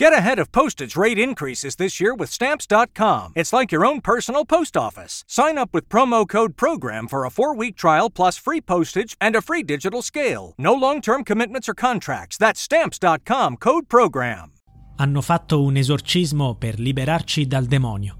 Get ahead of postage rate increases this year with Stamps.com. It's like your own personal post office. Sign up with promo code PROGRAM for a four week trial plus free postage and a free digital scale. No long term commitments or contracts. That's Stamps.com code PROGRAM. Hanno fatto un esorcismo per liberarci dal demonio.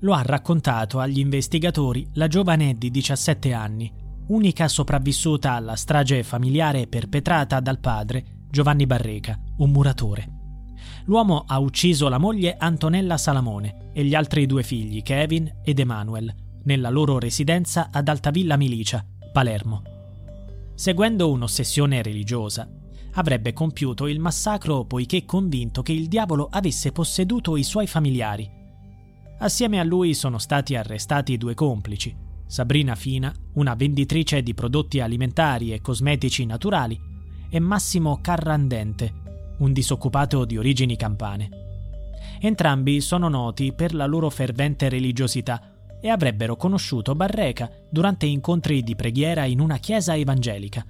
Lo ha raccontato agli investigatori la giovane di 17 anni, unica sopravvissuta alla strage familiare perpetrata dal padre Giovanni Barreca, un muratore l'uomo ha ucciso la moglie Antonella Salamone e gli altri due figli, Kevin ed Emanuel, nella loro residenza ad Altavilla Milicia, Palermo. Seguendo un'ossessione religiosa, avrebbe compiuto il massacro poiché convinto che il diavolo avesse posseduto i suoi familiari. Assieme a lui sono stati arrestati due complici, Sabrina Fina, una venditrice di prodotti alimentari e cosmetici naturali, e Massimo Carrandente, un disoccupato di origini campane. Entrambi sono noti per la loro fervente religiosità e avrebbero conosciuto Barreca durante incontri di preghiera in una chiesa evangelica.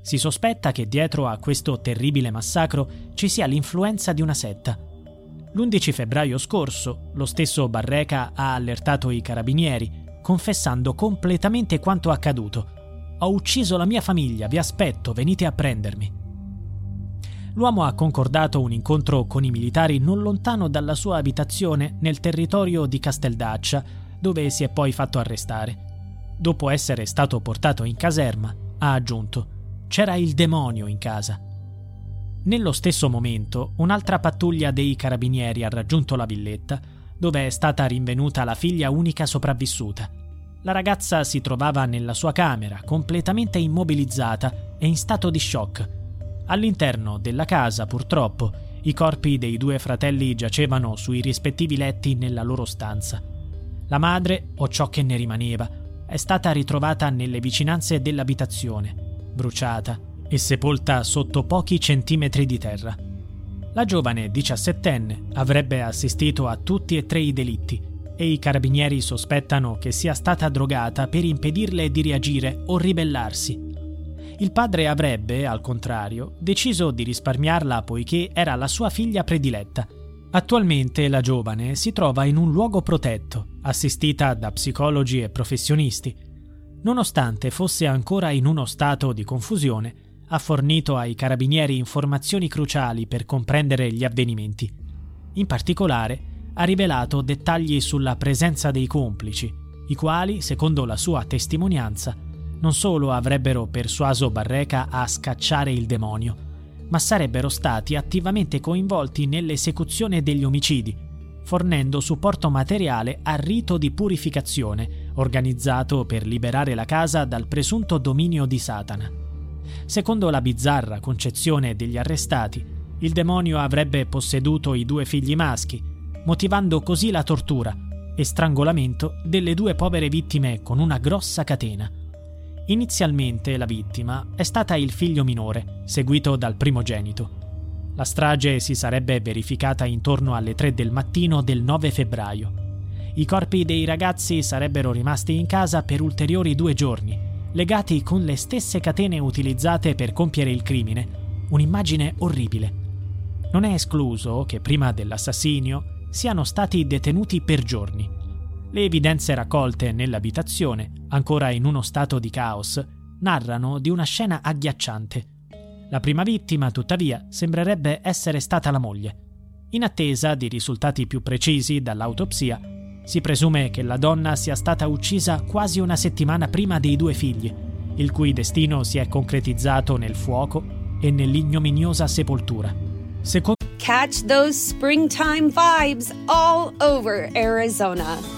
Si sospetta che dietro a questo terribile massacro ci sia l'influenza di una setta. L'11 febbraio scorso, lo stesso Barreca ha allertato i carabinieri, confessando completamente quanto accaduto. Ho ucciso la mia famiglia, vi aspetto, venite a prendermi l'uomo ha concordato un incontro con i militari non lontano dalla sua abitazione nel territorio di Casteldaccia, dove si è poi fatto arrestare. Dopo essere stato portato in caserma, ha aggiunto c'era il demonio in casa. Nello stesso momento, un'altra pattuglia dei carabinieri ha raggiunto la villetta, dove è stata rinvenuta la figlia unica sopravvissuta. La ragazza si trovava nella sua camera, completamente immobilizzata e in stato di shock All'interno della casa, purtroppo, i corpi dei due fratelli giacevano sui rispettivi letti nella loro stanza. La madre, o ciò che ne rimaneva, è stata ritrovata nelle vicinanze dell'abitazione, bruciata e sepolta sotto pochi centimetri di terra. La giovane diciassettenne avrebbe assistito a tutti e tre i delitti e i carabinieri sospettano che sia stata drogata per impedirle di reagire o ribellarsi il padre avrebbe, al contrario, deciso di risparmiarla poiché era la sua figlia prediletta. Attualmente la giovane si trova in un luogo protetto, assistita da psicologi e professionisti. Nonostante fosse ancora in uno stato di confusione, ha fornito ai carabinieri informazioni cruciali per comprendere gli avvenimenti. In particolare, ha rivelato dettagli sulla presenza dei complici, i quali, secondo la sua testimonianza, non solo avrebbero persuaso Barreca a scacciare il demonio, ma sarebbero stati attivamente coinvolti nell'esecuzione degli omicidi, fornendo supporto materiale al rito di purificazione organizzato per liberare la casa dal presunto dominio di Satana. Secondo la bizzarra concezione degli arrestati, il demonio avrebbe posseduto i due figli maschi, motivando così la tortura e strangolamento delle due povere vittime con una grossa catena. Inizialmente la vittima è stata il figlio minore, seguito dal primogenito. La strage si sarebbe verificata intorno alle 3 del mattino del 9 febbraio. I corpi dei ragazzi sarebbero rimasti in casa per ulteriori due giorni, legati con le stesse catene utilizzate per compiere il crimine. Un'immagine orribile. Non è escluso che prima dell'assassinio siano stati detenuti per giorni. Le evidenze raccolte nell'abitazione, ancora in uno stato di caos, narrano di una scena agghiacciante. La prima vittima, tuttavia, sembrerebbe essere stata la moglie. In attesa di risultati più precisi dall'autopsia, si presume che la donna sia stata uccisa quasi una settimana prima dei due figli, il cui destino si è concretizzato nel fuoco e nell'ignominiosa sepoltura. Secondo Catch those springtime vibes all over Arizona.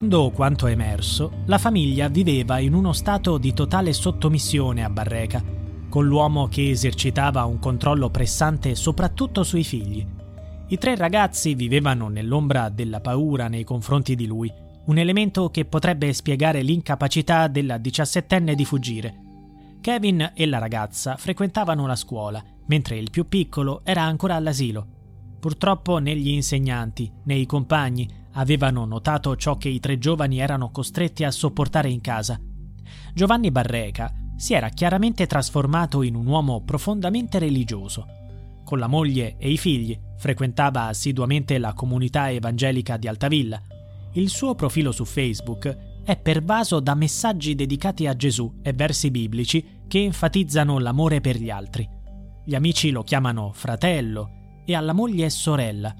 Secondo quanto emerso, la famiglia viveva in uno stato di totale sottomissione a Barreca, con l'uomo che esercitava un controllo pressante soprattutto sui figli. I tre ragazzi vivevano nell'ombra della paura nei confronti di lui, un elemento che potrebbe spiegare l'incapacità della diciassettenne di fuggire. Kevin e la ragazza frequentavano la scuola, mentre il più piccolo era ancora all'asilo. Purtroppo né gli insegnanti né i compagni avevano notato ciò che i tre giovani erano costretti a sopportare in casa. Giovanni Barreca si era chiaramente trasformato in un uomo profondamente religioso. Con la moglie e i figli frequentava assiduamente la comunità evangelica di Altavilla. Il suo profilo su Facebook è pervaso da messaggi dedicati a Gesù e versi biblici che enfatizzano l'amore per gli altri. Gli amici lo chiamano fratello e alla moglie sorella.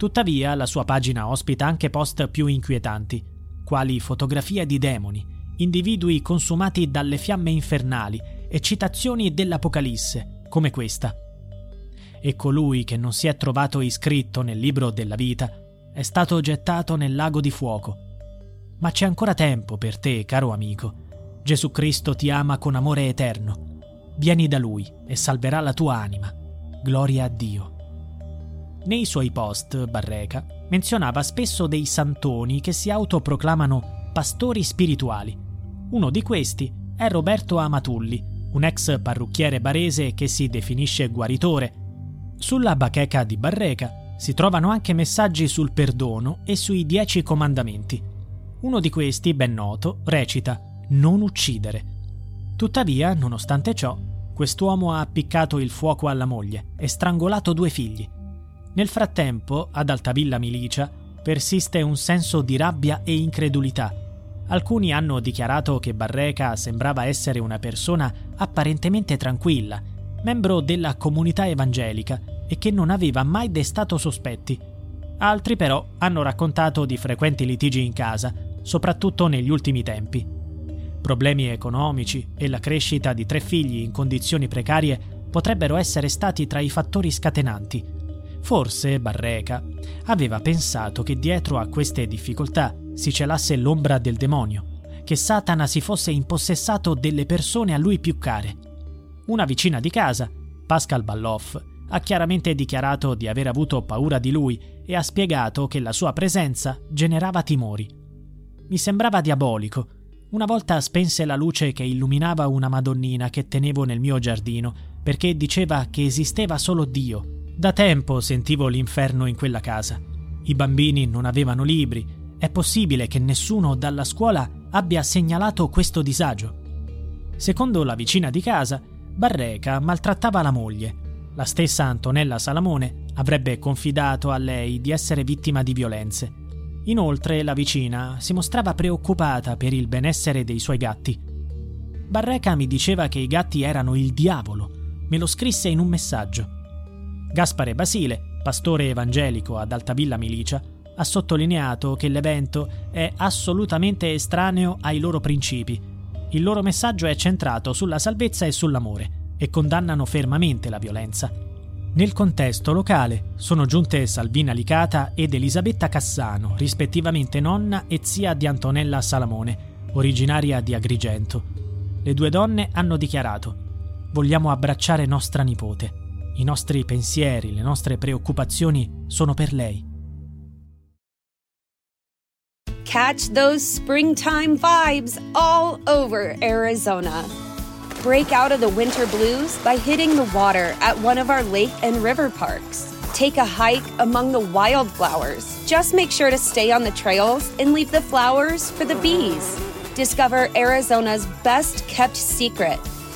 Tuttavia la sua pagina ospita anche post più inquietanti, quali fotografie di demoni, individui consumati dalle fiamme infernali e citazioni dell'Apocalisse, come questa. E colui che non si è trovato iscritto nel libro della vita è stato gettato nel lago di fuoco. Ma c'è ancora tempo per te, caro amico. Gesù Cristo ti ama con amore eterno. Vieni da Lui e salverà la tua anima. Gloria a Dio. Nei suoi post, Barreca menzionava spesso dei santoni che si autoproclamano pastori spirituali uno di questi è Roberto Amatulli, un ex parrucchiere barese che si definisce guaritore. Sulla bacheca di Barreca si trovano anche messaggi sul perdono e sui dieci comandamenti. Uno di questi, ben noto, recita Non uccidere. Tuttavia, nonostante ciò, quest'uomo ha appiccato il fuoco alla moglie e strangolato due figli. Nel frattempo, ad Altavilla Milicia, persiste un senso di rabbia e incredulità Alcuni hanno dichiarato che Barreca sembrava essere una persona apparentemente tranquilla, membro della comunità evangelica e che non aveva mai destato sospetti. Altri però hanno raccontato di frequenti litigi in casa, soprattutto negli ultimi tempi. Problemi economici e la crescita di tre figli in condizioni precarie potrebbero essere stati tra i fattori scatenanti. Forse Barreca aveva pensato che dietro a queste difficoltà si celasse l'ombra del demonio, che Satana si fosse impossessato delle persone a lui più care. Una vicina di casa, Pascal Balloff, ha chiaramente dichiarato di aver avuto paura di lui e ha spiegato che la sua presenza generava timori. Mi sembrava diabolico. Una volta spense la luce che illuminava una Madonnina che tenevo nel mio giardino, perché diceva che esisteva solo Dio. Da tempo sentivo l'inferno in quella casa. I bambini non avevano libri, è possibile che nessuno dalla scuola abbia segnalato questo disagio. Secondo la vicina di casa, Barreca maltrattava la moglie. La stessa Antonella Salamone avrebbe confidato a lei di essere vittima di violenze. Inoltre la vicina si mostrava preoccupata per il benessere dei suoi gatti. Barreca mi diceva che i gatti erano il diavolo. Me lo scrisse in un messaggio. Gaspare Basile, pastore evangelico ad Altavilla Milicia, ha sottolineato che l'evento è assolutamente estraneo ai loro principi. Il loro messaggio è centrato sulla salvezza e sull'amore e condannano fermamente la violenza. Nel contesto locale sono giunte Salvina Licata ed Elisabetta Cassano, rispettivamente nonna e zia di Antonella Salamone, originaria di Agrigento. Le due donne hanno dichiarato Vogliamo abbracciare nostra nipote. I nostri pensieri, le nostre preoccupazioni sono per lei. Catch those springtime vibes all over Arizona. Break out of the winter blues by hitting the water at one of our lake and river parks. Take a hike among the wildflowers. Just make sure to stay on the trails and leave the flowers for the bees. Discover Arizona's best kept secret